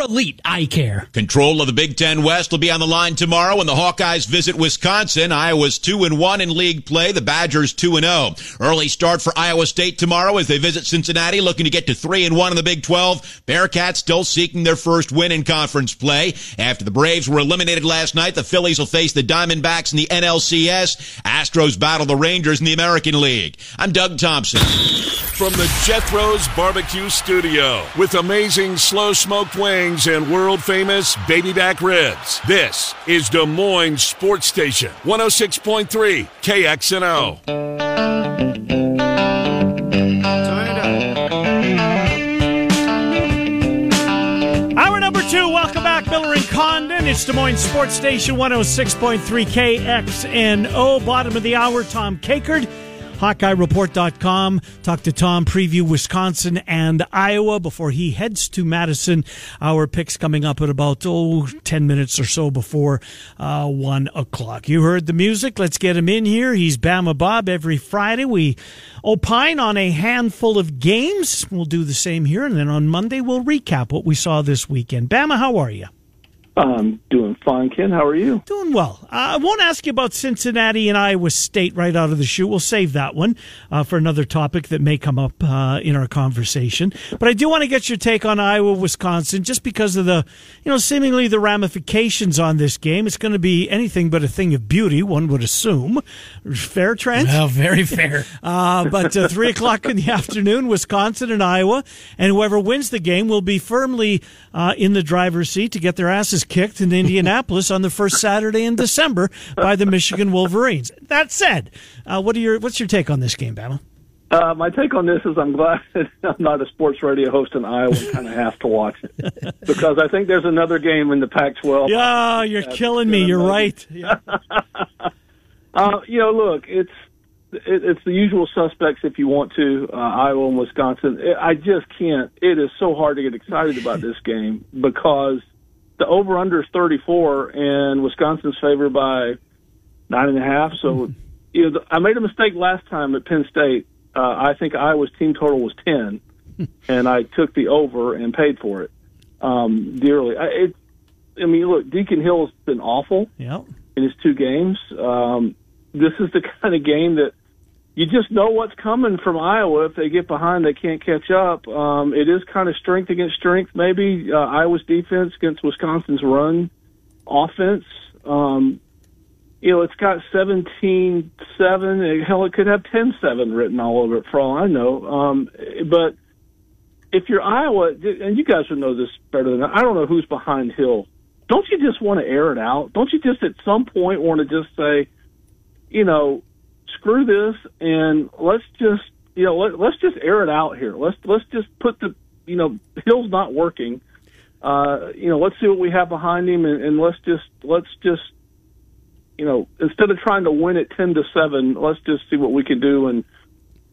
for elite eye care. Control of the Big Ten West will be on the line tomorrow when the Hawkeyes visit Wisconsin. Iowa's 2 and 1 in league play, the Badgers 2 and 0. Early start for Iowa State tomorrow as they visit Cincinnati looking to get to 3 and 1 in the Big 12. Bearcats still seeking their first win in conference play. After the Braves were eliminated last night, the Phillies will face the Diamondbacks in the NLCS. Astros battle the Rangers in the American League. I'm Doug Thompson. From the Jethro's Barbecue Studio with amazing slow smoked wings and world famous baby back ribs. This is Des Moines Sports Station 106.3 KXNO. Hour number two, welcome back, Miller and Condon. It's Des Moines Sports Station 106.3 KXNO. Bottom of the hour, Tom Kakert. HawkeyeReport.com. Talk to Tom, preview Wisconsin and Iowa before he heads to Madison. Our picks coming up at about, oh, 10 minutes or so before uh, 1 o'clock. You heard the music. Let's get him in here. He's Bama Bob. Every Friday we opine on a handful of games. We'll do the same here. And then on Monday we'll recap what we saw this weekend. Bama, how are you? I'm doing fine, Ken. How are you? Doing well. Uh, I won't ask you about Cincinnati and Iowa State right out of the chute. We'll save that one uh, for another topic that may come up uh, in our conversation. But I do want to get your take on Iowa, Wisconsin, just because of the, you know, seemingly the ramifications on this game. It's going to be anything but a thing of beauty, one would assume. Fair, Trent? Well, very fair. Uh, but uh, three o'clock in the afternoon, Wisconsin and Iowa, and whoever wins the game will be firmly uh, in the driver's seat to get their asses kicked in Indianapolis on the first Saturday in December by the Michigan Wolverines. That said, uh, what are your what's your take on this game, Bama? Uh, my take on this is I'm glad I'm not a sports radio host in Iowa and kind of have to watch it because I think there's another game in the Pac-12. Yeah, you're That's killing me. You're right. Yeah. Uh, you know, look, it's it, it's the usual suspects if you want to. Uh, Iowa and Wisconsin. It, I just can't. It is so hard to get excited about this game because the over under is 34 and Wisconsin's favored by nine and a half. So, you know, the, I made a mistake last time at Penn State. Uh, I think Iowa's team total was 10, and I took the over and paid for it um, dearly. I, it, I mean, look, Deacon Hill's been awful Yep. in his two games. Um, this is the kind of game that you just know what's coming from Iowa. If they get behind, they can't catch up. Um, it is kind of strength against strength, maybe uh, Iowa's defense against Wisconsin's run offense. Um, you know, it's got 17 7. Hell, it could have 10 7 written all over it for all I know. Um, but if you're Iowa, and you guys would know this better than I, I don't know who's behind Hill. Don't you just want to air it out? Don't you just at some point want to just say, you know, screw this and let's just, you know, let, let's just air it out here. Let's let's just put the, you know, Hill's not working. Uh, you know, let's see what we have behind him, and, and let's just let's just, you know, instead of trying to win it ten to seven, let's just see what we can do and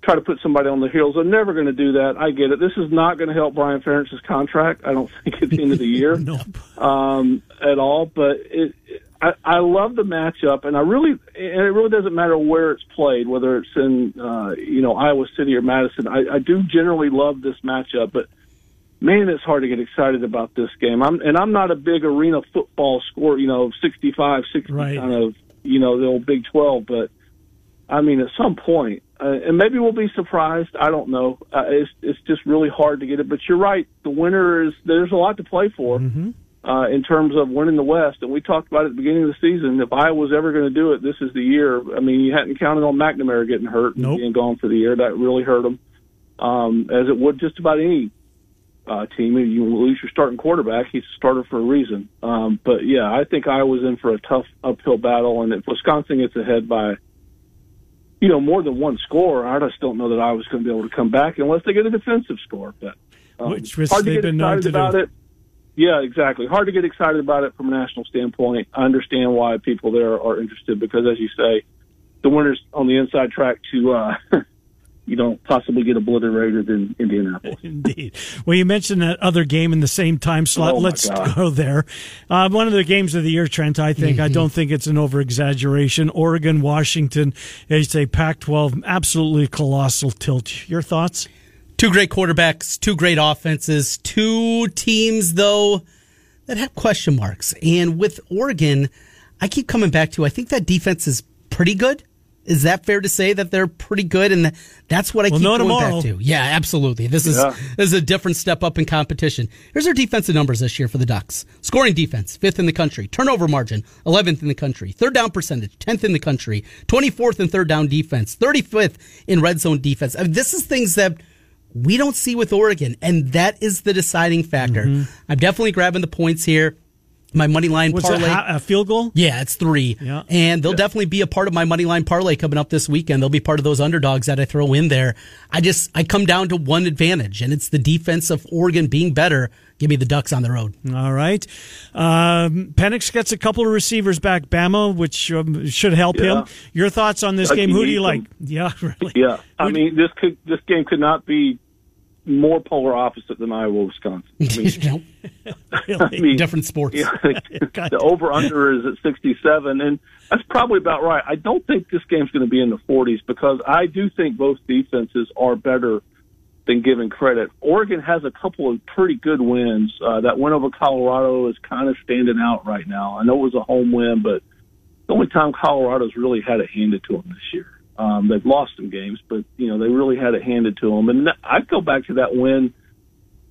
try to put somebody on the heels. They're never going to do that. I get it. This is not going to help Brian Ferentz's contract. I don't think at the end of the year Nope. um, at all. But it, I, I love the matchup, and I really, and it really doesn't matter where it's played, whether it's in uh, you know Iowa City or Madison. I, I do generally love this matchup, but man, it's hard to get excited about this game. I'm and I'm not a big arena football score, you know, 65, 60 Right. kind of, you know, the old Big 12, but I mean, at some point, uh, and maybe we'll be surprised. I don't know. Uh, it's it's just really hard to get it. But you're right. The winner is there's a lot to play for uh, in terms of winning the West. And we talked about it at the beginning of the season. If Iowa was ever going to do it, this is the year. I mean, you hadn't counted on McNamara getting hurt and being gone for the year. That really hurt them, um, as it would just about any uh, team. If you lose your starting quarterback, he's a starter for a reason. Um, but yeah, I think Iowa's in for a tough uphill battle. And if Wisconsin gets ahead by you know, more than one score, I just don't know that I was going to be able to come back unless they get a defensive score. But um, Which hard to get excited about do. it. Yeah, exactly. Hard to get excited about it from a national standpoint. I understand why people there are interested because, as you say, the winner's on the inside track to, uh, you know, possibly get obliterated in Indianapolis. Indeed. Well, you mentioned that other game in the same time slot. Oh, Let's God. go there. Uh, one of the games of the year, Trent, I think. I don't think it's an over exaggeration. Oregon, Washington, it's a Pac 12, absolutely colossal tilt. Your thoughts? Two great quarterbacks, two great offenses, two teams though that have question marks. And with Oregon, I keep coming back to I think that defense is pretty good. Is that fair to say that they're pretty good? And that's what I Well, keep no going tomorrow. back to. Yeah, absolutely. This is Yeah. this is a different step up in competition. Here's our defensive numbers this year for the Ducks: scoring defense, fifth in the country; turnover margin, eleventh in the country; third down percentage, tenth in the country; twenty fourth in third down defense, thirty fifth in red zone defense. I mean, this is things that we don't see with Oregon, and that is the deciding factor. Mm-hmm. I'm definitely grabbing the points here. My money line What's parlay. that, a field goal? Yeah, it's three. Yeah. And they'll definitely be a part of my money line parlay coming up this weekend. They'll be part of those underdogs that I throw in there. I just I come down to one advantage, and it's the defense of Oregon being better. Give me the Ducks on the road. All right. Um, Penix gets a couple of receivers back, Bama, which um, should help Yeah. him. Your thoughts on this Like game? Who do you needs like? them. Yeah, really. Yeah, I Who do- mean this could this game could not be more polar opposite than Iowa Wisconsin. I mean, know, I mean, different sports. God. the over under is at 67, and that's probably about right. I don't think this game's going to be in the 40s because I do think both defenses are better than given credit. Oregon has a couple of pretty good wins. Uh, that win over Colorado is kind of standing out right now. I know it was a home win, but the only time Colorado's really had it handed to them this year. Um, they've lost some games, but you know they really had it handed to them. And I'd go back to that win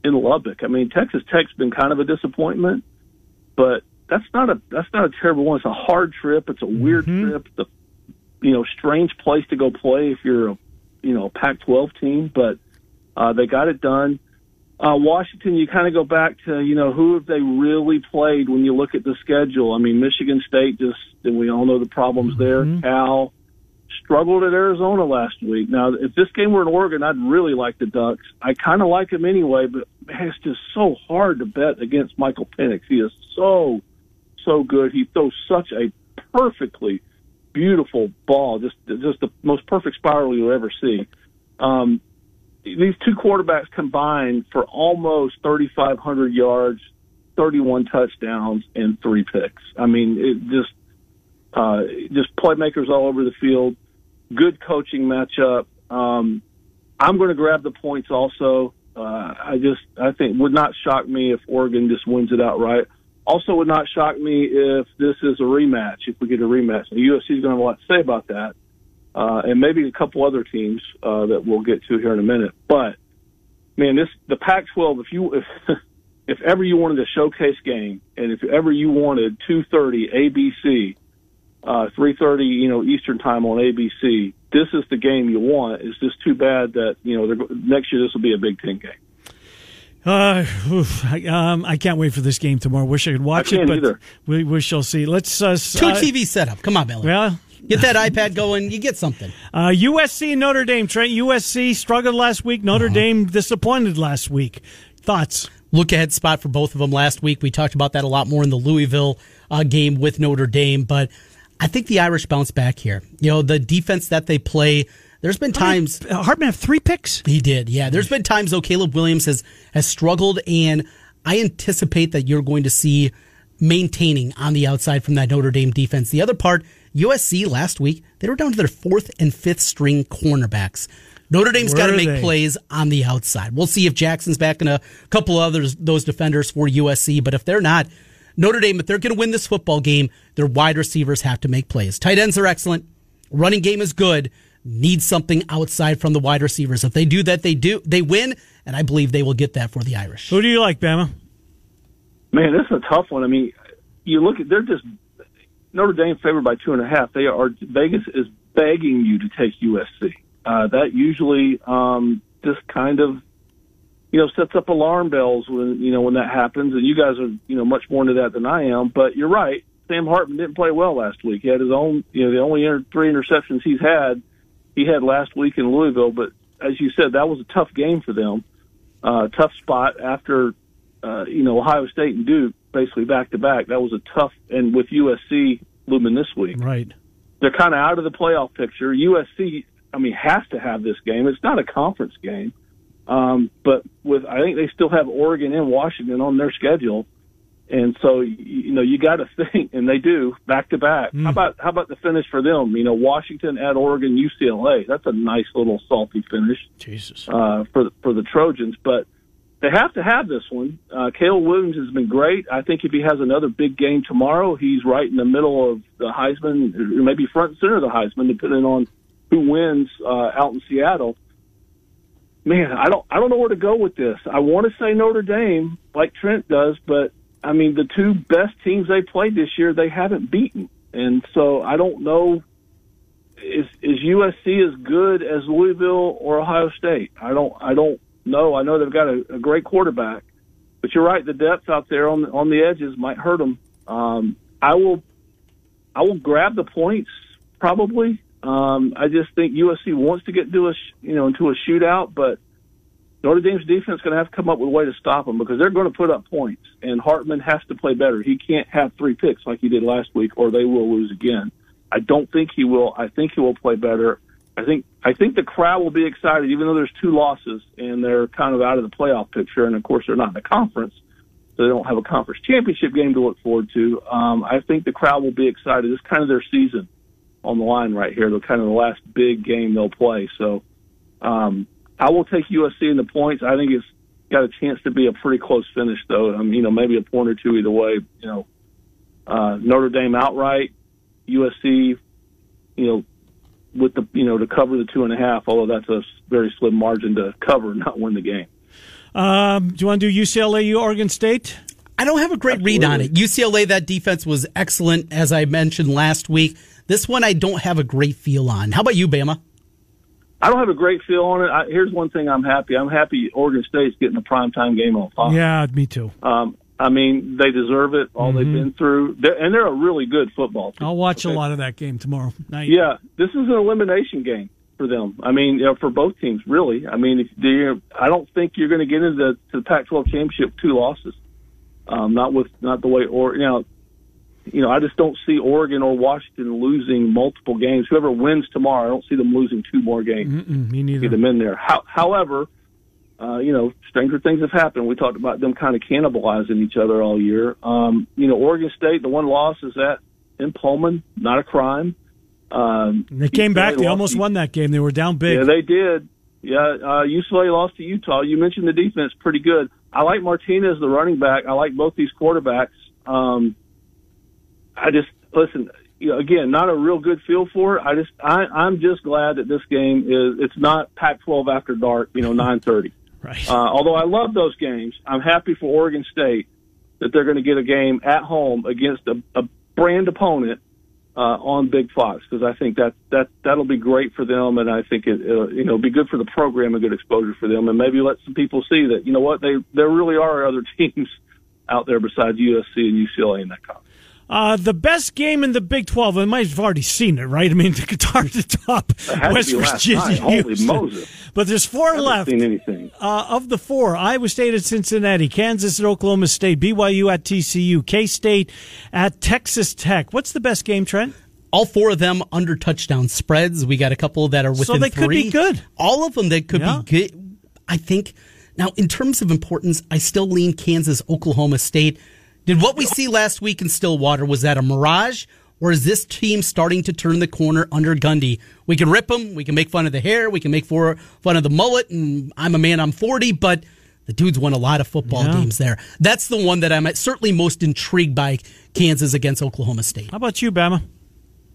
in Lubbock. I mean, Texas Tech's been kind of a disappointment, but that's not a that's not a terrible one. It's a hard trip. It's a weird trip. The you know strange place to go play if you're a you know a Pac-12 team, but uh, they got it done. Uh, Washington, you kind of go back to you know who have they really played when you look at the schedule. I mean, Michigan State just and we all know the problems there. Cal struggled at Arizona last week. Now, if this game were in Oregon, I'd really like the Ducks. I kind of like them anyway, but man, it's just so hard to bet against Michael Penix. He is so, so good. He throws such a perfectly beautiful ball, just just the most perfect spiral you'll ever see. Um, these two quarterbacks combined for almost 3,500 yards, 31 touchdowns, and three picks. I mean, it just uh, just playmakers all over the field. Good coaching matchup. Um, I'm going to grab the points also. Uh, I just I think would not shock me if Oregon just wins it outright. Also, would not shock me if this is a rematch. If we get a rematch, the UFC is going to have a lot to say about that, uh, and maybe a couple other teams uh, that we'll get to here in a minute. But man, this the Pac-12. If you if if ever you wanted a showcase game, and if ever you wanted 2:30 ABC, uh, 3:30 you know Eastern time on ABC, this is the game you want. It's just too bad that you know next year this will be a Big Ten game. Uh, oof, I, um, I can't wait for this game tomorrow. Wish I could watch I it, can't but either. we, we shall see. Let's uh, s- Two uh, TV setup. Come on, Billy. Well, Get that iPad going. You get something. uh, USC and Notre Dame. Trent, USC struggled last week. Uh-huh. Notre Dame disappointed last week. Thoughts? look ahead spot for both of them last week. We talked about that a lot more in the Louisville uh, game with Notre Dame, but I think the Irish bounce back here. You know, the defense that they play. There's been times Uh, Hartman have three picks. he did, yeah. There's been times though Caleb Williams has has struggled, and I anticipate that you're going to see maintaining on the outside from that Notre Dame defense. The other part, USC last week they were down to their fourth and fifth string cornerbacks. Notre Dame's got to make they? plays on the outside. We'll see if Jackson's back and a couple others those defenders for USC, but if they're not, Notre Dame, if they're going to win this football game, their wide receivers have to make plays. Tight ends are excellent. Running game is good. Needs something outside from the wide receivers. If they do that, they do they win, and I believe they will get that for the Irish. Who do you like, Bama? Man, this is a tough one. I mean, you look at they're just Notre Dame favored by two and a half. They are Vegas is begging you to take USC. Uh, that usually um, just kind of you know sets up alarm bells when you know when that happens. And you guys are you know much more into that than I am. But you're right. Sam Hartman didn't play well last week. He had his own you know the only inter- three interceptions he's had he had last week in Louisville. But as you said, that was a tough game for them. Uh, tough spot after uh, you know, Ohio State and Duke basically back to back. That was a tough, and with USC looming this week, Right. they're kind of out of the playoff picture. USC, I mean, has to have this game. It's not a conference game, um, but with I think they still have Oregon and Washington on their schedule. and so you know you got to think, and they do back to back. How about how about the finish for them? You know, Washington at Oregon, UCLA. That's a nice little salty finish Jesus. uh, for the, for the Trojans, but they have to have this one. Uh, Caleb Williams has been great. I think if he has another big game tomorrow, he's right in the middle of the Heisman, or maybe front and center of the Heisman, depending on who wins uh, out in Seattle. Man, I don't I don't know where to go with this. I want to say Notre Dame, like Trent does, but I mean the two best teams they played this year, they haven't beaten, and so I don't know is is USC as good as Louisville or Ohio State? I don't I don't know. I know they've got a, a great quarterback, but you're right. The depth out there on on the edges might hurt them. Um, I will I will grab the points probably. Um, I just think USC wants to get into a you know into a shootout, but Notre Dame's defense is going to have to come up with a way to stop them because they're going to put up points, and Hartman has to play better. He can't have three picks like he did last week, or they will lose again. I don't think he will. I think he will play better. I think I think the crowd will be excited, even though there's two losses and they're kind of out of the playoff picture, and of course they're not in the conference, so they don't have a conference championship game to look forward to. Um, I think the crowd will be excited. It's kind of their season on the line right here. They're kind of the last big game they'll play. So um, I will take USC in the points. I think it's got a chance to be a pretty close finish, though. I mean, you know, maybe a point or two either way. You know, uh, Notre Dame outright, USC, you know, with the you know to cover the two and a half. Although that's a very slim margin to cover, not win the game. Um, do you want to do UCLA, Oregon State? I don't have a great read on it. UCLA, that defense was excellent, as I mentioned last week. This one, I don't have a great feel on. How about you, Bama? I don't have a great feel on it. I, here's one thing I'm happy. I'm happy Oregon State's getting a primetime game on Fox. Yeah, me too. Um, I mean, they deserve it. All they've been through, they're, and they're a really good football team. I'll watch a lot of that game tomorrow night. Yeah, this is an elimination game for them. I mean, you know, for both teams, really. I mean, if you I don't think you're going to get into the, to the Pac-12 championship with two losses. Um, not with not the way or you know, you know, I just don't see Oregon or Washington losing multiple games. Whoever wins tomorrow, I don't see them losing two more games. Mm-mm, me neither. Get them in there. How, however, uh, you know, stranger things have happened. We talked about them kind of cannibalizing each other all year. Um, you know, Oregon State, the one loss is that in Pullman, not a crime. Um, They came back. They almost to- won that game. They were down big. Yeah, they did. Yeah, uh, UCLA lost to Utah. You mentioned the defense, pretty good. I like Martinez, the running back. I like both these quarterbacks. Um, I just listen. You know, again, not a real good feel for it. I just, I, I'm just glad that this game is. It's not Pac-12 after dark. You know, 9:30. right. Uh, although I love those games, I'm happy for Oregon State that they're going to get a game at home against a, a brand opponent uh, on Big Fox because I think that that that'll be great for them, and I think it uh, you know be good for the program and good exposure for them, and maybe let some people see that you know what they there really are other teams out there besides USC and UCLA in that conference. Uh, the best game in the Big 12, I might have already seen it, right? I mean, the guitar to top, had to West Virginia. Holy Houston. Moses. But there's four I left. seen anything. Uh, of the four, Iowa State at Cincinnati, Kansas at Oklahoma State, BYU at TCU, K State at Texas Tech. What's the best game, Trent? All four of them under touchdown spreads. We got a couple that are within three. So they could be good. All of them that could Yeah. be good. I think. Now, in terms of importance, I still lean Kansas, Oklahoma State. Did what we see last week in Stillwater was that a mirage, or is this team starting to turn the corner under Gundy? We can rip them, we can make fun of the hair, we can make for, fun of the mullet, and I'm a man, I'm 40, but the dude's won a lot of football Yeah. games there. That's the one that I'm certainly most intrigued by. Kansas against Oklahoma State. How about you, Bama?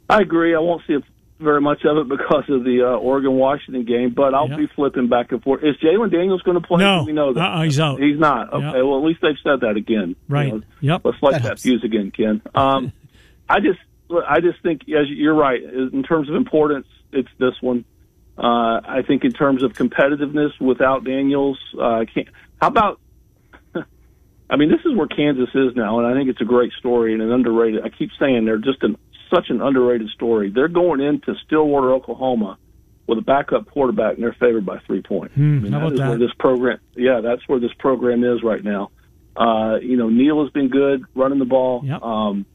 I agree. I won't see very much of it because of the uh, Oregon Washington game, but I'll Yeah. be flipping back and forth. Is Jalon Daniels going to play? No. We know that. Uh-uh, he's out. He's not. Okay. Yeah. Well, at least they've said that again. Right. Yep. Let's light That that, fuse again, Ken. Um, I just, I just think, as you're right, in terms of importance, it's this one. Uh, I think in terms of competitiveness, without Daniels, uh, can't. How about? I mean, this is where Kansas is now, and I think it's a great story and an underrated. I keep saying they're just an, such an underrated story. They're going into Stillwater, Oklahoma, with a backup quarterback, and they're favored by three points. Hmm, I mean, about is where this program. Yeah, that's where this program is right now. Uh, you know, Neal has been good running the ball. Yep. Um,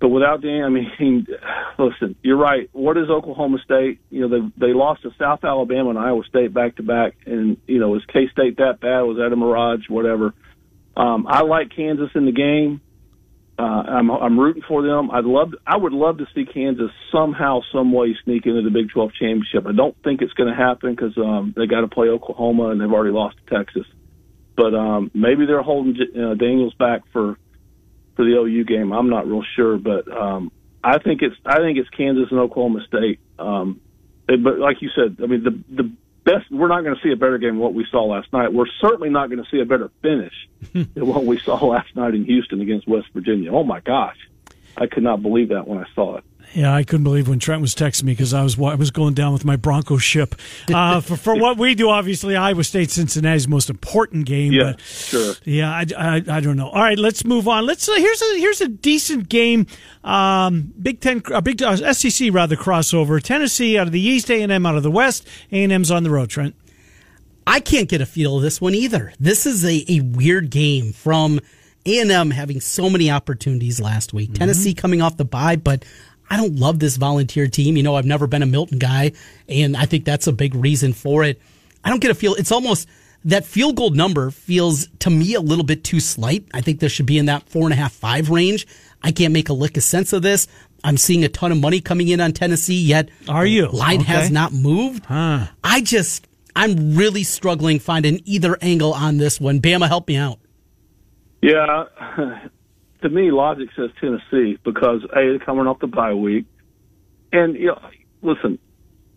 but without Dan, I mean, listen, you're right. What is Oklahoma State? You know, they they lost to South Alabama and Iowa State back to back, and you know, is K State that bad? Was that a mirage? Whatever. Um, I like Kansas in the game. Uh, I'm, I'm rooting for them. I'd love, I would love to see Kansas somehow, some way sneak into the Big 12 championship. I don't think it's going to happen because um, they got to play Oklahoma and they've already lost to Texas. But um, maybe they're holding uh, Daniels back for for the OU game. I'm not real sure, but um, I think it's I think it's Kansas and Oklahoma State. Um, but like you said, I mean the the best. We're not going to see a better game than what we saw last night. We're certainly not going to see a better finish than what we saw last night in Houston against West Virginia. Oh my gosh, I could not believe that when I saw it. Yeah, I couldn't believe when Trent was texting me because I was I was going down with my Bronco ship. Uh, for, for what we do, obviously, Iowa State Cincinnati's most important game. Yeah, but sure. Yeah, I, I, I, don't know. All right, let's move on. Let's uh, here's a here's a decent game. Um, Big Ten, uh, Big uh, SEC rather crossover. Tennessee out of the East, A and M out of the West. A and M's on the road. Trent. I can't get a feel of this one either. This is a, a weird game from A&M having so many opportunities last week. Mm-hmm. Tennessee coming off the bye, but I don't love this volunteer team. You know, I've never been a Milton guy, and I think that's a big reason for it. I don't get a feel. It's almost that field goal number feels to me a little bit too slight. I think there should be in that four and a half, five range. I can't make a lick of sense of this. I'm seeing a ton of money coming in on Tennessee, yet are you line okay. has not moved. Huh. I just I'm really struggling finding either angle on this one. Bama, help me out. Yeah, to me, logic says Tennessee because a they're coming off the bye week, and you know, listen,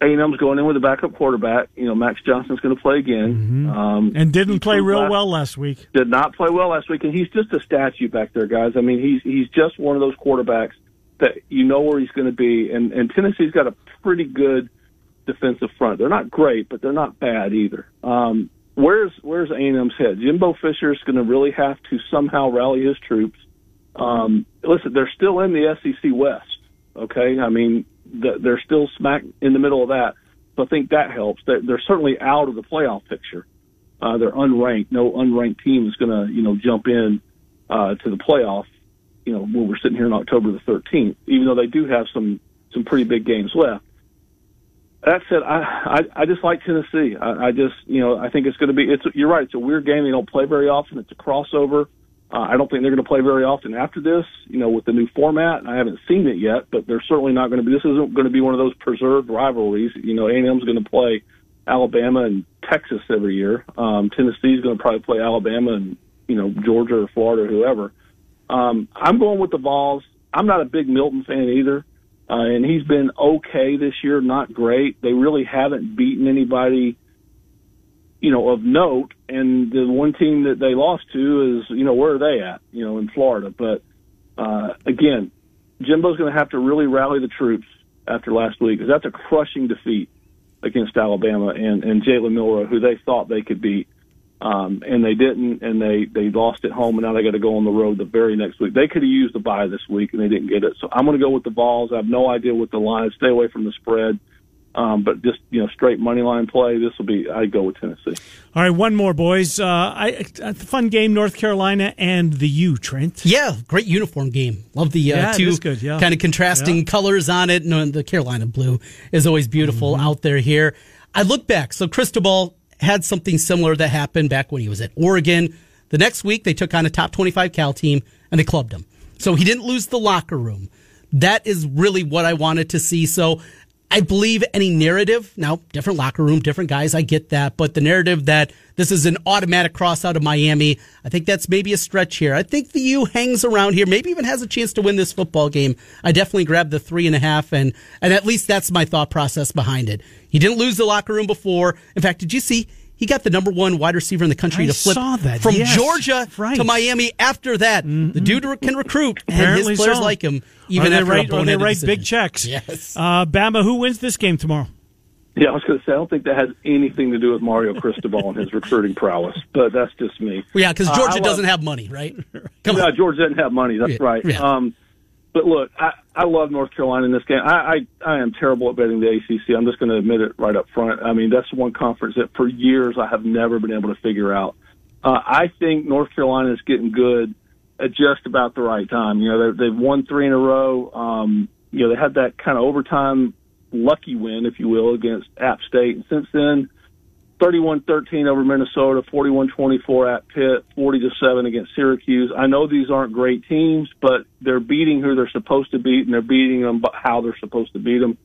A and M's going in with a backup quarterback. You know, Max Johnson's going to play again, mm-hmm. um, and didn't play real last, well last week. Did not play well last week, and he's just a statue back there, guys. I mean, he's he's just one of those quarterbacks that you know where he's going to be, and and Tennessee's got a pretty good defensive front. They're not great, but they're not bad either. Um, where's where's A and M's head? Jimbo Fisher is going to really have to somehow rally his troops um, listen, they're still in the SEC West. Okay, I mean they're still smack in the middle of that. So I think that helps. They're, they're certainly out of the playoff picture. Uh, they're unranked. No unranked team is going to you know jump in uh, to the playoff. You know when we're sitting here on October the 13th, even though they do have some some pretty big games left. That said, I I, I just like Tennessee. I, I just you know I think it's going to be. It's you're right. It's a weird game. They don't play very often. It's a crossover. Uh, I don't think they're going to play very often after this, you know, with the new format. I haven't seen it yet, but they're certainly not going to be. This isn't going to be one of those preserved rivalries. You know, A&M's going to play Alabama and Texas every year. Um, Tennessee's going to probably play Alabama and you know Georgia or Florida or whoever. Um, I'm going with the Vols. I'm not a big Milton fan either, uh, and he's been okay this year, not great. They really haven't beaten anybody you know, of note. And the one team that they lost to is, you know, where are they at? You know, in Florida. But uh, again, Jimbo's going to have to really rally the troops after last week because that's a crushing defeat against Alabama and and Jalen Milroe, who they thought they could beat. Um, and they didn't, and they they lost at home, and now they got to go on the road the very next week. They could have used the bye this week, and they didn't get it. So I'm going to go with the Vols. I have no idea what the line. Stay away from the spread. Um, but just you know, straight money line play. This will be. I go with Tennessee. All right, one more, boys. Uh, I, a fun game, North Carolina and the U. Trent. Yeah, great uniform game. Love the uh, yeah, two yeah. kind of contrasting yeah. colors on it. And the Carolina blue is always beautiful mm-hmm. out there. Here, I look back. So Cristobal had something similar that happened back when he was at Oregon. The next week, they took on a top twenty-five Cal team and they clubbed him. So he didn't lose the locker room. That is really what I wanted to see. So I believe any narrative, now different locker room, different guys, I get that, but the narrative that this is an automatic cross out of Miami, I think that's maybe a stretch here. I think the U hangs around here, maybe even has a chance to win this football game. I definitely grabbed the three and a half, and, and at least that's my thought process behind it. He didn't lose the locker room before. In fact, did you see he got the number one wide receiver in the country I to flip that, from yes, Georgia right. to Miami. After that, mm-hmm. the dude can recruit, Apparently and his players so. like him. Even or after write, a or they write decision. big checks. Yes. Uh, Bama, who wins this game tomorrow? Yeah, I was going to say I don't think that has anything to do with Mario Cristobal and his recruiting prowess, but that's just me. Well, yeah, because Georgia uh, doesn't have money, right? Come yeah, on. Georgia doesn't have money. That's Yeah, right. yeah. Um, but look, I, I love North Carolina in this game. I, I, I am terrible at betting the ACC. I'm just going to admit it right up front. I mean, that's one conference that for years I have never been able to figure out. Uh, I think North Carolina is getting good at just about the right time. You know, they've won three in a row. Um, you know, they had that kind of overtime lucky win, if you will, against App State. And since then, 31-13 over Minnesota, 41-24 at Pitt, 40 to 7 against Syracuse. I know these aren't great teams, but they're beating who they're supposed to beat and they're beating them how they're supposed to beat them.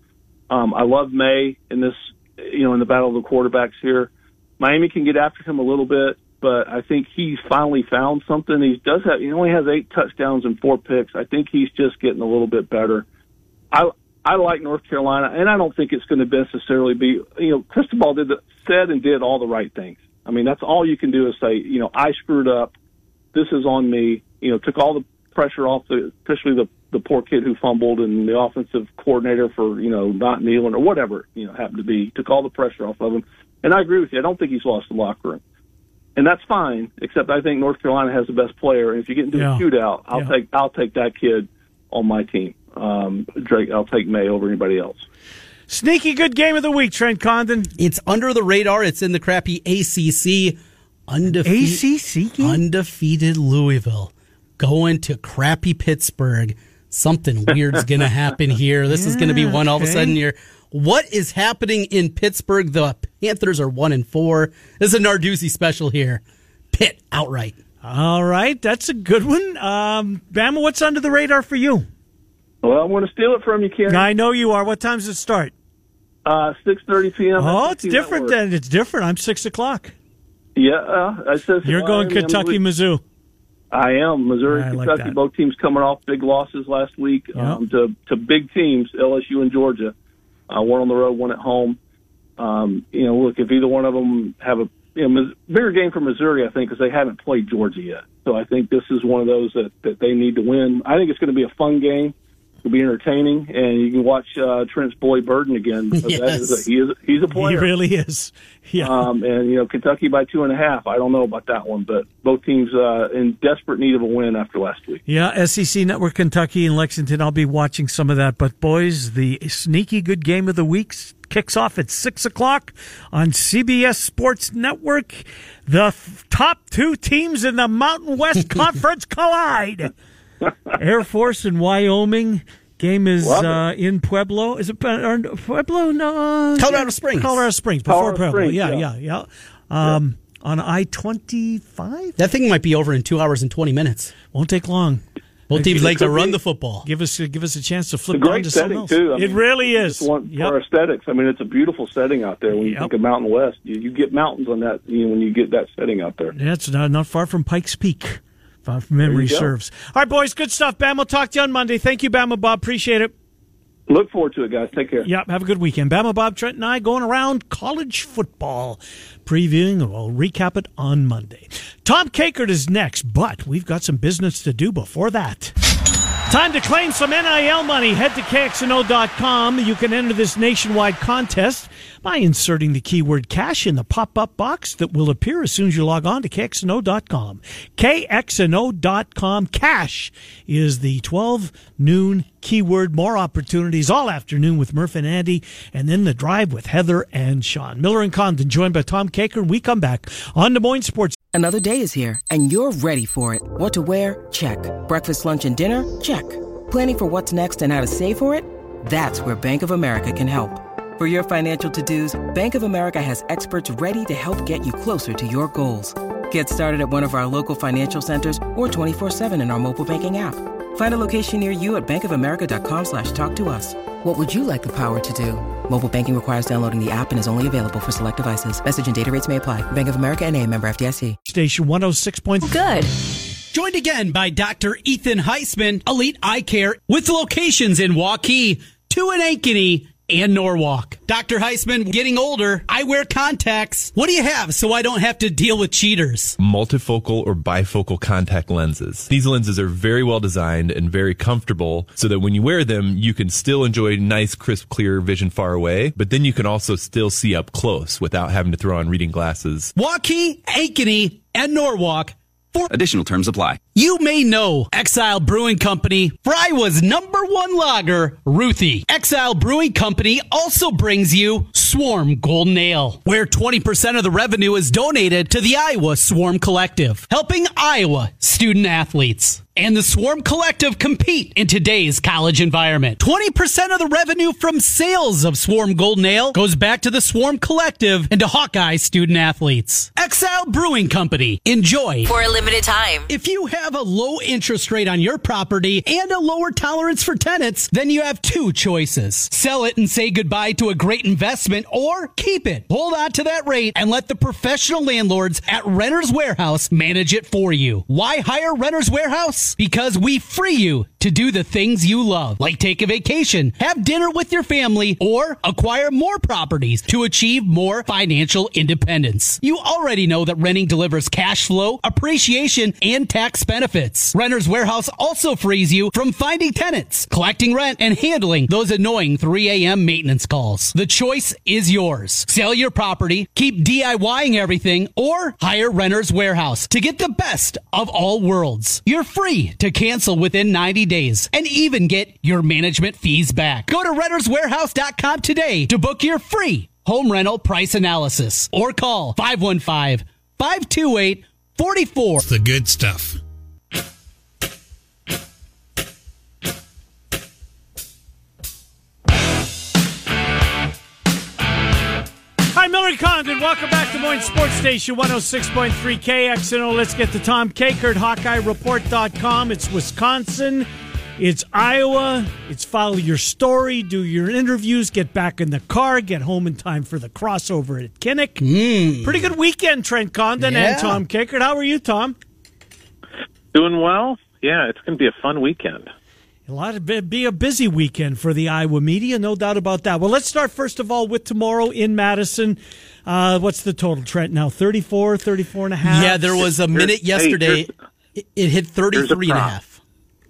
Um, I love Maye in this, you know, in the battle of the quarterbacks here. Miami can get after him a little bit, but I think he's finally found something. He does have, he only has eight touchdowns and four picks. I think he's just getting a little bit better. I, I like North Carolina, and I don't think it's going to necessarily be. You know, Cristobal did the, said and did all the right things. I mean, that's all you can do is say, you know, I screwed up. This is on me. You know, took all the pressure off the, especially the the poor kid who fumbled and the offensive coordinator for you know not kneeling or whatever you know happened to be. Took all the pressure off of him. And I agree with you. I don't think he's lost the locker room. And that's fine, except I think North Carolina has the best player. And if you get into Yeah. a shootout, I'll Yeah. take I'll take that kid on my team. Um, Drake, I'll take Maye over anybody else. Sneaky good game of the week, Trent Condon. It's under the radar. It's in the crappy ACC. Undefeated, ACC game? undefeated Louisville going to crappy Pittsburgh. Something weird's going to happen here. This is going to be one all of a sudden here. What is happening in Pittsburgh? The Panthers are one and four. This is a Narduzzi special here. Pitt outright. All right, that's a good one. Um, Bama, what's under the radar for you? Well, I'm going to steal it from you, Ken. I know you are. What time does it start? Uh, 6:30 p.m. Oh, it's different Network. then. It's different. I'm six o'clock. Yeah, uh, says You're going I Kentucky, I'm- Mizzou. I am Missouri, I Kentucky. that. both teams coming off big losses last week Yeah. um, to to big teams, LSU and Georgia. Uh, one on the road, one at home. Um, you know, look if either one of them have a you know bigger game for Missouri, I think, because they haven't played Georgia yet. So I think this is one of those that that they need to win. I think it's going to be a fun game. It'll be entertaining, and you can watch uh, Trent's boy Burden again. That is Yes. a, he is he's a player. He really is. Yeah. Um, and you know Kentucky by two and a half. I don't know about that one, but both teams uh, in desperate need of a win after last week. Yeah, SEC Network, Kentucky, and Lexington. I'll be watching some of that. But boys, the sneaky good game of the week kicks off at six o'clock on CBS Sports Network. The f- top two teams in the Mountain West Conference collide. Air Force in Wyoming. Game is uh, in Pueblo. Is it uh, Pueblo? No, Colorado Springs. Colorado Springs before Colorado Pueblo. Springs, yeah, yeah. yeah, yeah. Um, On I twenty five. That thing might be over in two hours and 20 minutes. Won't take long. Both teams like to run be. the football. Give us give us a chance to flip It's a down great to something setting else. too. I it really is. Just want, Yep. For aesthetics, I mean, it's a beautiful setting out there. When you Yep. think of Mountain West, you, you get mountains on that. You know, when you get that setting out there. Yeah, it's not, not far from Pikes Peak, Uh, if memory serves. All right, boys, good stuff. Bam, we'll talk to you on Monday. Thank you, Bama Bob. Appreciate it. Look forward to it, guys. Take care. Yep, have a good weekend. Bama Bob, Trent, and I going around college football, previewing. We'll recap it on Monday. Tom Kakert is next, but we've got some business to do before that. Time to claim some NIL money. Head to KXNO.com. You can enter this nationwide contest by inserting the keyword cash in the pop up box that will appear as soon as you log on to KXNO.com. KXNO.com. Cash is the 12 noon keyword. More opportunities all afternoon with Murph and Andy, and then the drive with Heather and Sean. Miller and Condon joined by Tom Kakert. And we come back on Des Moines Sports. Another day is here, and you're ready for it. What to wear? Check. Breakfast, lunch, and dinner? Check. Planning for what's next and how to save for it? That's where Bank of America can help. For your financial to-dos, Bank of America has experts ready to help get you closer to your goals. Get started at one of our local financial centers or 24-7 in our mobile banking app. Find a location near you at bankofamerica.com slash talk to us. What would you like the power to do? Mobile banking requires downloading the app and is only available for select devices. Message and data rates may apply. Bank of America and a member FDIC. Station 106.3. Good. Joined again by Dr. Ethan Heisman, Elite Eye Care, with locations in Waukee, two in Ankeny, and Norwalk. Dr. Heisman, getting older, I wear contacts. What do you have so I don't have to deal with cheaters? multifocal or bifocal contact lenses. These lenses are very well designed and very comfortable so that when you wear them, you can still enjoy nice, crisp, clear vision far away, but then you can also still see up close without having to throw on reading glasses. Waukee, Ankeny, and Norwalk. For Additional terms apply. you may know Exile Brewing Company, Iowa's number one lager, Ruthie. Exile Brewing Company also brings you Swarm Golden Ale, where 20% of the revenue is donated to the Iowa Swarm Collective, helping Iowa student athletes. And the Swarm Collective compete in today's college environment. 20% of the revenue from sales of Swarm Golden Ale goes back to the Swarm Collective and to Hawkeye student athletes. Exile Brewing Company. Enjoy. For a limited time. If you have a low interest rate on your property and a lower tolerance for tenants, then you have two choices. Sell it and say goodbye to a great investment or keep it. Hold on to that rate and let the professional landlords at Renter's Warehouse manage it for you. Why hire Renter's Warehouse? Because we free you to do the things you love, like take a vacation, have dinner with your family, or acquire more properties to achieve more financial independence. You already know that renting delivers cash flow, appreciation, and tax benefits. Renter's Warehouse also frees you from finding tenants, collecting rent, and handling those annoying 3 a.m. maintenance calls. The choice is yours. Sell your property, keep DIYing everything, or hire Renter's Warehouse to get the best of all worlds. You're free to cancel within 90 days and even get your management fees back. Go to renterswarehouse.com today to book your free home rental price analysis or call 515 528 44. The good stuff. Miller Condon. Welcome back to Des Moines Sports Station 106.3 KXNO. Let's get to Tom Kakert, HawkeyeReport.com. It's Wisconsin. It's Iowa. It's follow your story, do your interviews, get back in the car, get home in time for the crossover at Kinnick. Hmm. Pretty good weekend, Trent Condon Yeah. and Tom Kakert. How are you, Tom? Doing well. Yeah, it's going to be a fun weekend. A lot of be a busy weekend for the Iowa media, no doubt about that. Well, let's start first of all with tomorrow in Madison. Uh, what's the total, Trent? Now 34, 34 and a half. Yeah, there was a minute hey, yesterday. here's- It, it hit 33 and a half.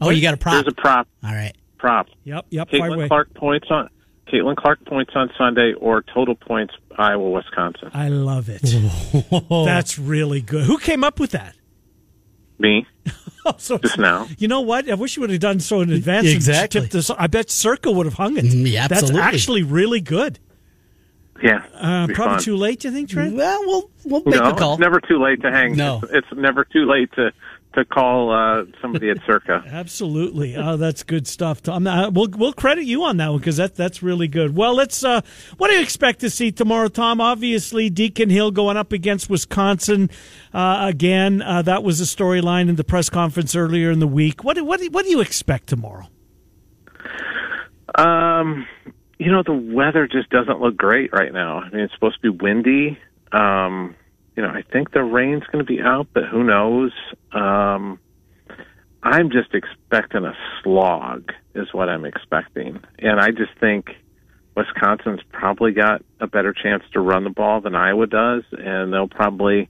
Oh, you got a prop. There's a prop. All right. Prop. Yep, yep. fire away. Caitlin Clark points on Caitlin Clark points on Sunday or total points Iowa Wisconsin. I love it. That's really good. Who came up with that? Me Oh, so just now. You know what? I wish you would have done so in advance. Exactly. tipped this. I bet Circa would have hung it. Mm, yeah, That's actually really good. Yeah, Uh, probably fun. too late. You think, Trent? Well, we'll we'll make no, the call. it's never too late to hang. No. it's, it's never too late to to call uh, somebody at Circa. Absolutely. Oh, that's good stuff, Tom. Uh, we'll we'll credit you on that one because that that's really good. Well, let's. Uh, what do you expect to see tomorrow, Tom? Obviously, Deacon Hill going up against Wisconsin uh, again. Uh, that was a storyline in the press conference earlier in the week. What do- what what do you expect tomorrow? Um, you know, the weather just doesn't look great right now. I mean, it's supposed to be windy. Um, you know, I think the rain's going to be out, but who knows? Um, I'm just expecting a slog, is what I'm expecting. And I just think Wisconsin's probably got a better chance to run the ball than Iowa does, and they'll probably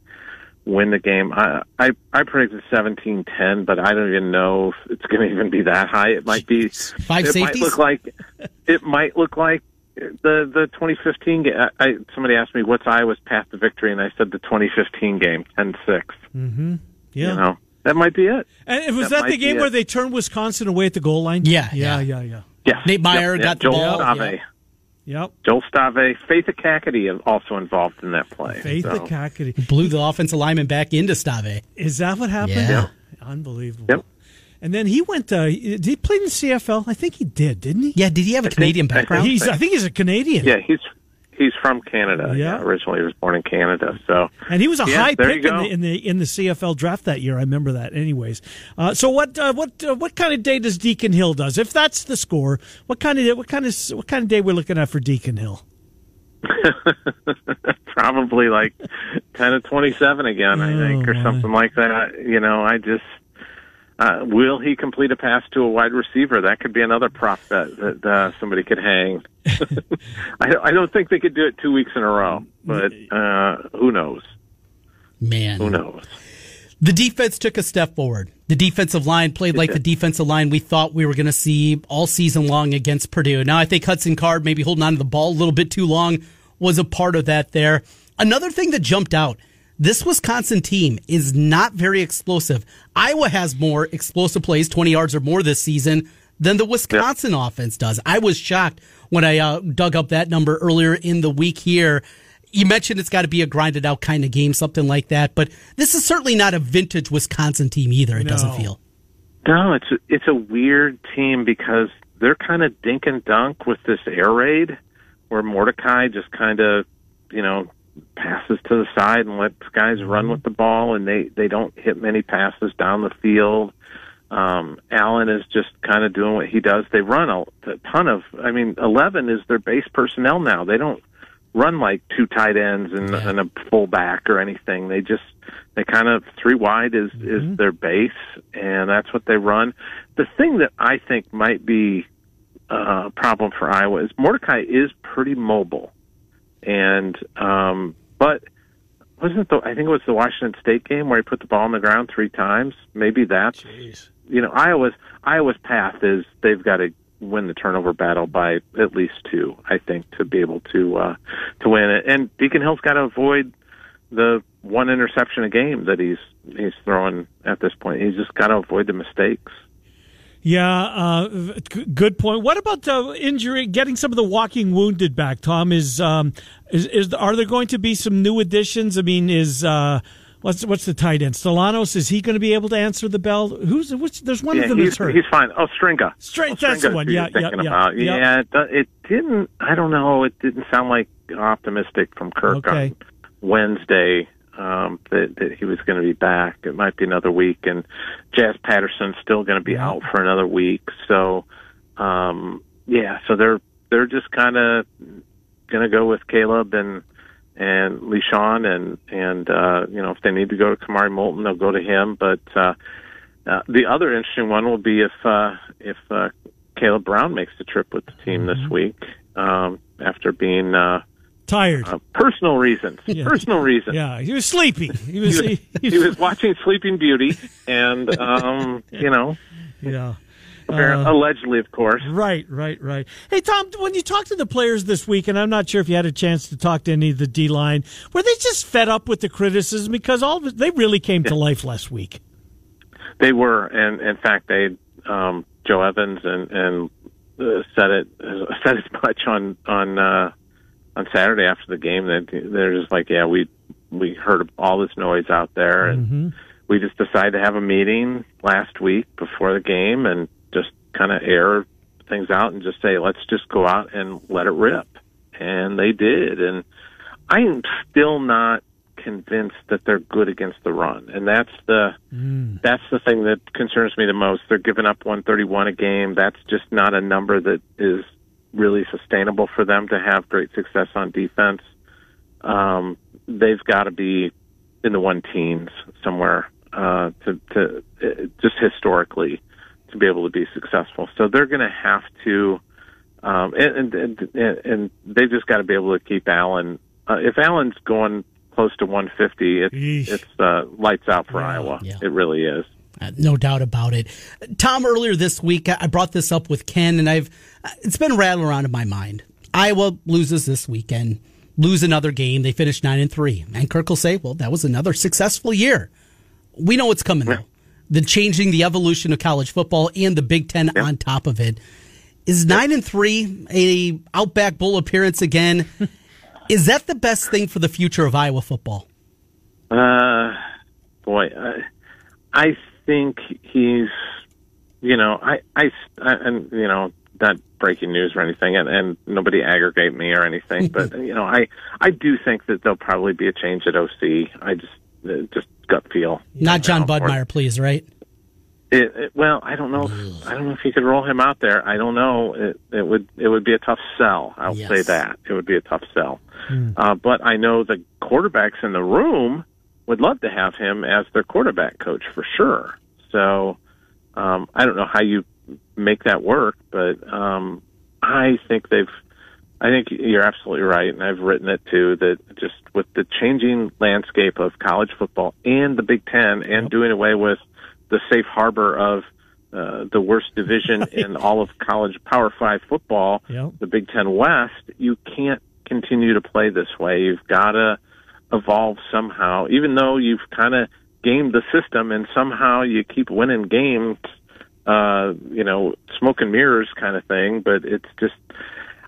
win the game. I I, I predicted 17-10, but I don't even know if it's going to even be that high. It might be Five it safeties? might look like it might look like the the 2015 game. I, somebody asked me what's Iowa's path to victory, and I said the 2015 game, 10-6. Mm-hmm. Yeah. You know, that might be it. And was That that, the game where it. they turned Wisconsin away at the goal line? Yeah, yeah, yeah. yeah, yeah. Yeah, Nate Meier got the Joel ball, Stave. yeah. Yep. Joel Stave, Faith Ekakitie is also involved in that play. Faith so. Ekakitie. Blew the offensive lineman back into Stave. Is that what happened? Yeah. Unbelievable. Yep. And then he went. Uh, did he play in the CFL? I think he did, didn't he? Yeah, did he have a Canadian I think- background? He's. I think he's a Canadian. Yeah, he's he's from Canada. Yeah. Yeah. originally he was born in Canada. So And he was a Yeah, high pick in the, in the in the CFL draft that year. I remember that. Anyways, uh, so what uh, what uh, what kind of day does Deacon Hill does? If that's the score, what kind of what kind of what kind of day we're looking at for Deacon Hill? probably like ten to twenty-seven again, I think, or Oh, something like that. You know, I just. Uh, will he complete a pass to a wide receiver? That could be another prop that, that uh, somebody could hang. I, don't- I don't think they could do it two weeks in a row, but uh, who knows? Man. Who knows? The defense took a step forward. The defensive line played like the defensive line we thought we were going to see all season long against Purdue. Now, I think Hudson Card maybe holding on to the ball a little bit too long was a part of that there. Another thing that jumped out this Wisconsin team is not very explosive. Iowa has more explosive plays, 20 yards or more this season, than the Wisconsin offense does. I was shocked when I uh, dug up that number earlier in the week here. You mentioned it's got to be a grinded out kind of game, something like that, but this is certainly not a vintage Wisconsin team either, it doesn't feel. No, it's it's a weird team because they're kind of dink and dunk with this air raid, where Mordecai just kind of, you know, passes to the side and lets guys run with the ball, and they they don't hit many passes down the field. Um, Allen is just kind of doing what he does. They run a, a ton of. I mean, eleven is their base personnel now. They don't run like two tight ends and, and a fullback or anything. They just they kind of three wide is is their base, and that's what they run. The thing that I think might be uh, a problem for Iowa is Mordecai is pretty mobile, and um, but wasn't the I think it was the Washington State game where he put the ball on the ground three times. Maybe that's you know Iowa's Iowa's path is they've got to win the turnover battle by at least two. I think to be able to uh, to win it, and Deacon Hill's got to avoid the one interception a game that he's he's throwing at this point. He's just got to avoid the mistakes. Yeah, uh, good point. What about the injury? Getting some of the walking wounded back, Tom. Is um, is, is are there going to be some new additions? I mean, is uh, what's what's the tight end? Stilianos is he going to be able to answer the bell? Who's which? There's one yeah, of them he's, hurt. he's fine. Oh, Stringa. String, oh, that's the one. Yeah, yeah, yeah, about. yeah. yeah. It, it didn't. I don't know. It didn't sound like optimistic from Kirk Okay. on Wednesday um, that, that he was going to be back. It might be another week, and Jazz Patterson's still going to be out for another week. So, um, yeah. So they're they're just kind of going to go with Kaleb and and Leshon, and and uh, you know if they need to go to Kamari Moulton, they'll go to him. But uh, uh, the other interesting one will be if uh, if uh, Kaleb Brown makes the trip with the team this week um, after being uh, Tired. uh, personal reasons. Yeah. Personal reasons. yeah, he was sleepy. He was. He was, he was watching Sleeping Beauty, and um, you know, yeah. Uh, allegedly, of course. Right, right, right. Hey, Tom, when you talked to the players this week, and I'm not sure if you had a chance to talk to any of the D line, were they just fed up with the criticism because all of it, they really came to life last week? They were, and in fact, they um, Joe Evans and and uh, said it said as much on on uh, on Saturday after the game that they're just like, yeah, we we heard all this noise out there, and mm-hmm. we just decided to have a meeting last week before the game and just kind of air things out and just say, let's just go out and let it rip, and they did, and I'm still not convinced that they're good against the run, and that's the mm. that's the thing that concerns me the most. They're giving up 131 a game. That's just not a number that is really sustainable for them to have great success on defense. Um, they've got to be in the one teens somewhere uh, to to uh, just historically to be able to be successful. So they're going to have to, um, and, and and and they've just got to be able to keep Allen. Uh, if Allen's going close to 150, it's Eesh. it's uh, lights out for Iowa. Yeah. It really is. Uh, no doubt about it. Tom, earlier this week, I brought this up with Ken, and I've uh, it's been rattling around in my mind. Iowa loses this weekend, lose another game. They finish nine and three, and Kirk will say, "Well, that was another successful year." We know what's coming though. The changing the evolution of college football and the Big Ten on top of it. Is nine and three a Outback Bowl appearance again? Is that the best thing for the future of Iowa football? Uh, boy, I, I think he's, you know, I, I, I, and you know, not breaking news or anything, and, and nobody aggregate me or anything, but you know, I, I do think that there'll probably be a change at OC. I just, uh, just gut feel. Not John Budmeyer, please, right? It, it, well, I don't know. If, I don't know if you could roll him out there. I don't know. It, it would it would be a tough sell. I'll Yes. say that it would be a tough sell. Uh, but I know the quarterbacks in the room would love to have him as their quarterback coach for sure. So um, I don't know how you make that work, but um, I think they've. I think you're absolutely right, and I've written it too. That just with the changing landscape of college football and the Big Ten, and doing away with the safe harbor of uh, the worst division in all of college Power Five football, Yep. the Big Ten West, you can't continue to play this way. You've got to evolve somehow, even though you've kind of gamed the system and somehow you keep winning games. Uh, you know, smoke and mirrors kind of thing, but it's just,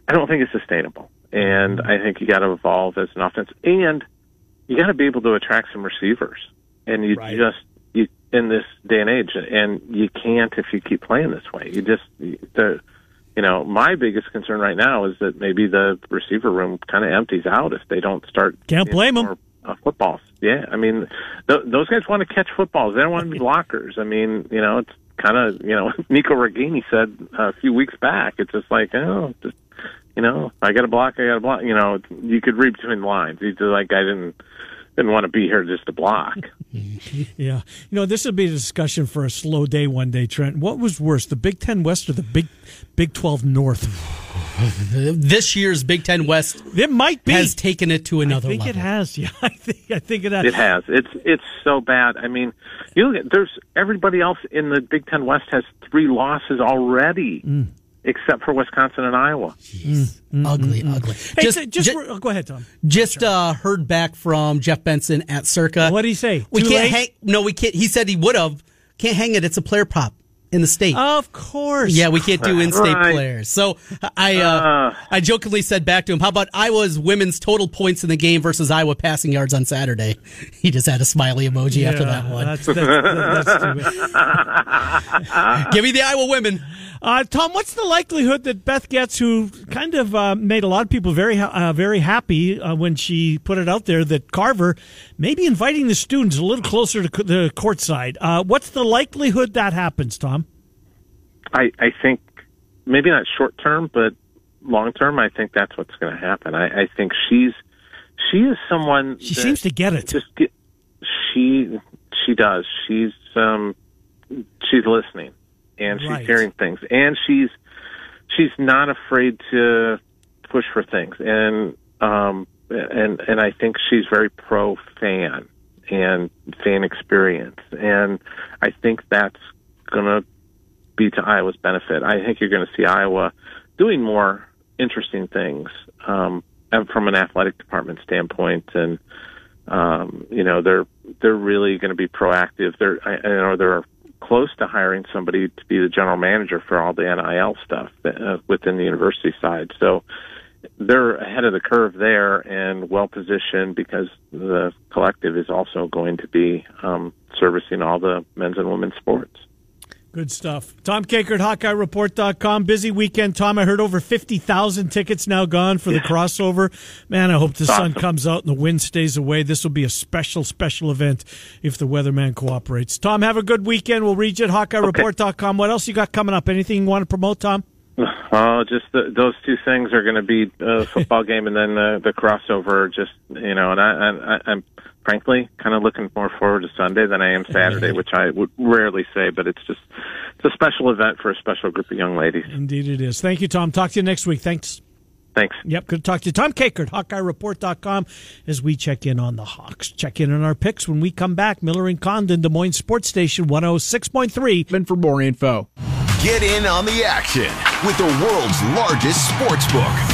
I don't think it's sustainable. And I think you got to evolve as an offense, and you got to be able to attract some receivers. And you Right. just you in this day and age, and you can't if you keep playing this way. You just the you know my biggest concern right now is that maybe the receiver room kind of empties out if they don't start. Can't blame them. Uh, footballs, yeah. I mean, th- those guys want to catch footballs. They don't want to be blockers. I mean, you know, it's kind of you know Nico Ragaini said a few weeks back. It's just like oh, just you know, I got a block, I got a block. You know, you could read between the lines. He's just like I didn't didn't want to be here just to block. yeah, you know, this would be a discussion for a slow day one day. Trent, what was worse, the Big Ten West or the Big Big Twelve North? this year's Big Ten West, it might be has taken it to another. I think level. it has. Yeah, I think I think it has. It has. It's it's so bad. I mean, you look at there's everybody else in the Big Ten West has three losses already. Mm. Except for Wisconsin and Iowa. Mm, ugly, mm, ugly. Hey, just, just, just oh, go ahead, Tom. Just sure. uh, heard back from Jeff Benson at Circa. What did he say? We Too can't late? hang. No, we can't. He said he would have. Can't hang it. It's a player prop in the state. Of course. Yeah, we can't do in-state Right. players. So I uh, Uh. I jokingly said back to him, "How about Iowa's women's total points in the game versus Iowa passing yards on Saturday?" He just had a smiley emoji after that one. That's, that's, that's too bad. Give me the Iowa women. Uh, Tom, what's the likelihood that Beth Goetz, who kind of uh, made a lot of people very uh, very happy uh, when she put it out there, that Carver may be inviting the students a little closer to the court side? Uh, what's the likelihood that happens, Tom? I, I think maybe not short term, but long term, I think that's what's going to happen. I, I think she's she is someone. She seems to get it. Just get, she she does. She's um she's listening and she's Right. hearing things and she's she's not afraid to push for things and um and and I think she's very pro fan and fan experience and I think that's going to be to Iowa's benefit. I think you're going to see Iowa doing more interesting things um, from an athletic department standpoint, and um, you know they're they're really going to be proactive. They're I, I know they're close to hiring somebody to be the general manager for all the NIL stuff uh, within the university side. So they're ahead of the curve there and well positioned because the collective is also going to be um, servicing all the men's and women's sports. Good stuff. Tom Kakert, HawkeyeReport.com. Busy weekend, Tom. I heard over 50,000 tickets now gone for the crossover. Man, I hope the sun comes out and the wind stays away. This will be a special, special event if the weatherman cooperates. Tom, have a good weekend. We'll read you at HawkeyeReport.com. What else you got coming up? Anything you want to promote, Tom? Oh, just the, those two things are going to be uh, a football game and then uh, the crossover. Just you know, and I, I, I'm frankly kind of looking more forward to Sunday than I am Saturday, mm-hmm. which I would rarely say, but it's just it's a special event for a special group of young ladies. Indeed it is. Thank you, Tom. Talk to you next week. Thanks. Thanks. Yep, good to talk to you. Tom Kakert, HawkeyeReport.com, as we check in on the Hawks. Check in on our picks when we come back. Miller and Condon, Des Moines Sports Station 106.3. And for more info. Get in on the action with the world's largest sports book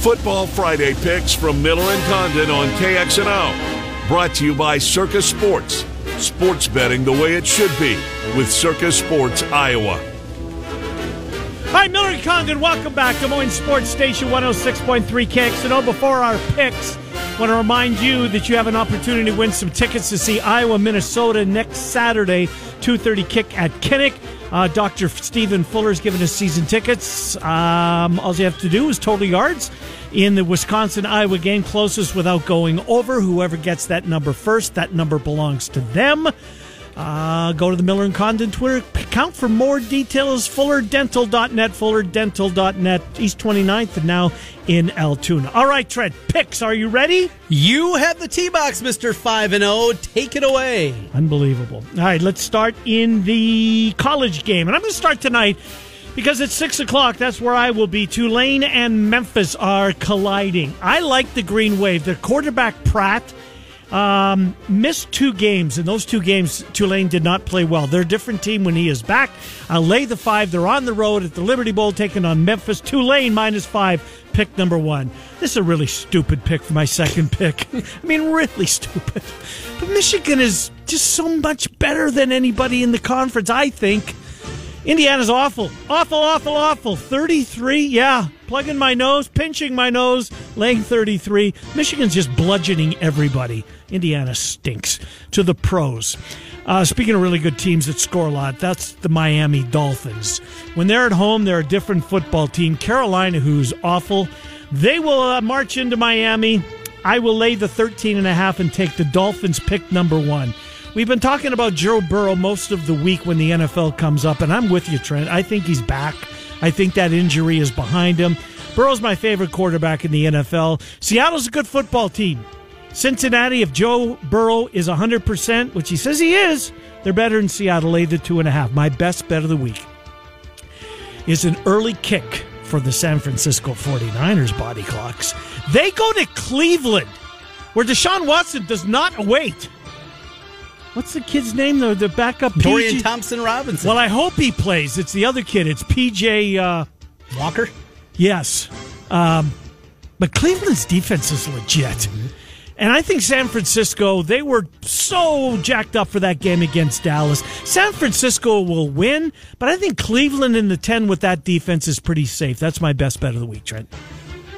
Football Friday picks from Miller and Condon on KXNO. Brought to you by Circa Sports. Sports betting the way it should be with Circa Sports Iowa. Hi, Miller Condon. Welcome back. Des Moines Sports Station 106.3 KXNO. Before our picks, want to remind you that you have an opportunity to win some tickets to see Iowa, Minnesota next Saturday, 2.30 kick at Kinnick. Uh, Dr. Stephen Fuller's giving us season tickets. Um, all you have to do is total yards in the Wisconsin Iowa game closest without going over. Whoever gets that number first, that number belongs to them. Uh, go to the Miller and Condon Twitter account for more details. FullerDental.net, FullerDental.net, East 29th, and now in Altoona. All right, Trent, picks. Are you ready? You have the T box, Mister Five and Zero. Take it away. Unbelievable. All right, let's start in the college game. And I'm going to start tonight because it's 6 o'clock. That's where I will be. Tulane and Memphis are colliding. I like the Green Wave. Their quarterback, Pratt, um, missed two games, and those two games, Tulane did not play well. They're a different team when he is back. I'll lay the five. They're on the road at the Liberty Bowl, taking on Memphis. Tulane minus five, pick number one. This is a really stupid pick for my second pick. I mean, really stupid. But Michigan is just so much better than anybody in the conference, I think. Indiana's awful. Awful, awful, awful. 33, yeah. Plugging my nose, pinching my nose, laying 33. Michigan's just bludgeoning everybody. Indiana stinks. To the pros. Uh, speaking of really good teams that score a lot, that's the Miami Dolphins. When they're at home, they're a different football team. Carolina, who's awful, they will uh, march into Miami. I will lay the 13 and a half and take the Dolphins pick number one. We've been talking about Joe Burrow most of the week when the NFL comes up, and I'm with you, Trent. I think he's back. I think that injury is behind him. Burrow's my favorite quarterback in the NFL. Seattle's a good football team. Cincinnati, if Joe Burrow is 100%, which he says he is, they're better than Seattle. Lay the two and a half. My best bet of the week is an early kick for the San Francisco 49ers body clocks. They go to Cleveland, where Deshaun Watson does not wait. What's the kid's name, though? The backup Dorian Thompson Robinson. Well, I hope he plays. It's the other kid. It's PJ uh, Walker? Yes. Um, but Cleveland's defense is legit. And I think San Francisco, they were so jacked up for that game against Dallas. San Francisco will win, but I think Cleveland in the 10 with that defense is pretty safe. That's my best bet of the week, Trent.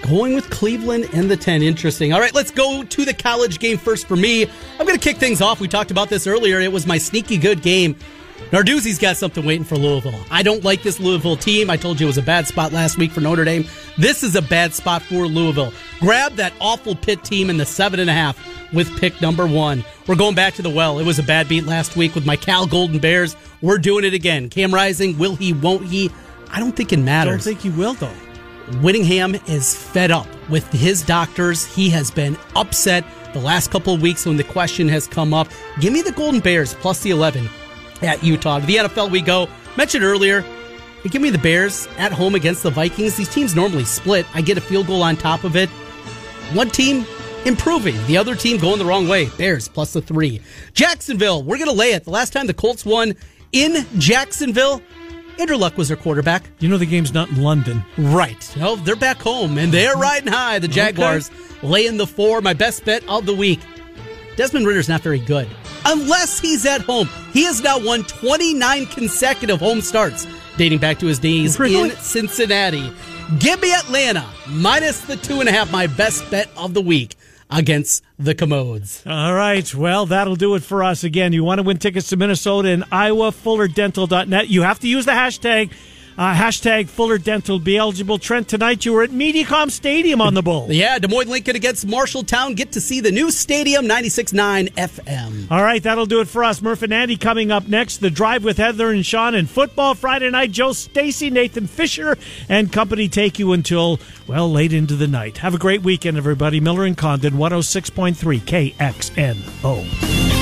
Going with Cleveland and the 10. Interesting. All right, let's go to the college game first for me. I'm going to kick things off. We talked about this earlier. It was my sneaky good game. Narduzzi's got something waiting for Louisville. I don't like this Louisville team. I told you it was a bad spot last week for Notre Dame. This is a bad spot for Louisville. Grab that awful pit team in the seven and a half with pick number one. We're going back to the well. It was a bad beat last week with my Cal Golden Bears. We're doing it again. Cam Rising, will he, won't he? I don't think it matters. I don't think he will, though. Whittingham is fed up with his doctors. He has been upset the last couple of weeks when the question has come up. Give me the Golden Bears plus the 11 at Utah. To the NFL we go. Mentioned earlier, give me the Bears at home against the Vikings. These teams normally split. I get a field goal on top of it. One team improving, the other team going the wrong way. Bears plus the three. Jacksonville, we're going to lay it. The last time the Colts won in Jacksonville, Andrew Luck was their quarterback. You know the game's not in London. Right. No, they're back home and they're mm-hmm. riding high. The Jaguars laying the four. My best bet of the week. Desmond Ridder's not very good. Unless he's at home. He has now won 29 consecutive home starts, dating back to his days Really? in Cincinnati. Give me Atlanta, minus the two and a half, my best bet of the week against the Commodes. All right. Well, that'll do it for us. Again, you want to win tickets to Minnesota and Iowa, fullerdental.net. You have to use the hashtag. Uh, hashtag Fuller Dental be eligible. Trent, tonight you were at Mediacom Stadium on the Bull. Yeah, Des Moines Lincoln against Marshalltown. Get to see the new stadium, 96.9 FM. All right, that'll do it for us. Murph and Andy coming up next. The drive with Heather and Sean and football Friday night. Joe Stacy, Nathan Fisher, and company take you until well late into the night. Have a great weekend, everybody. Miller and Condon, 106.3 KXNO.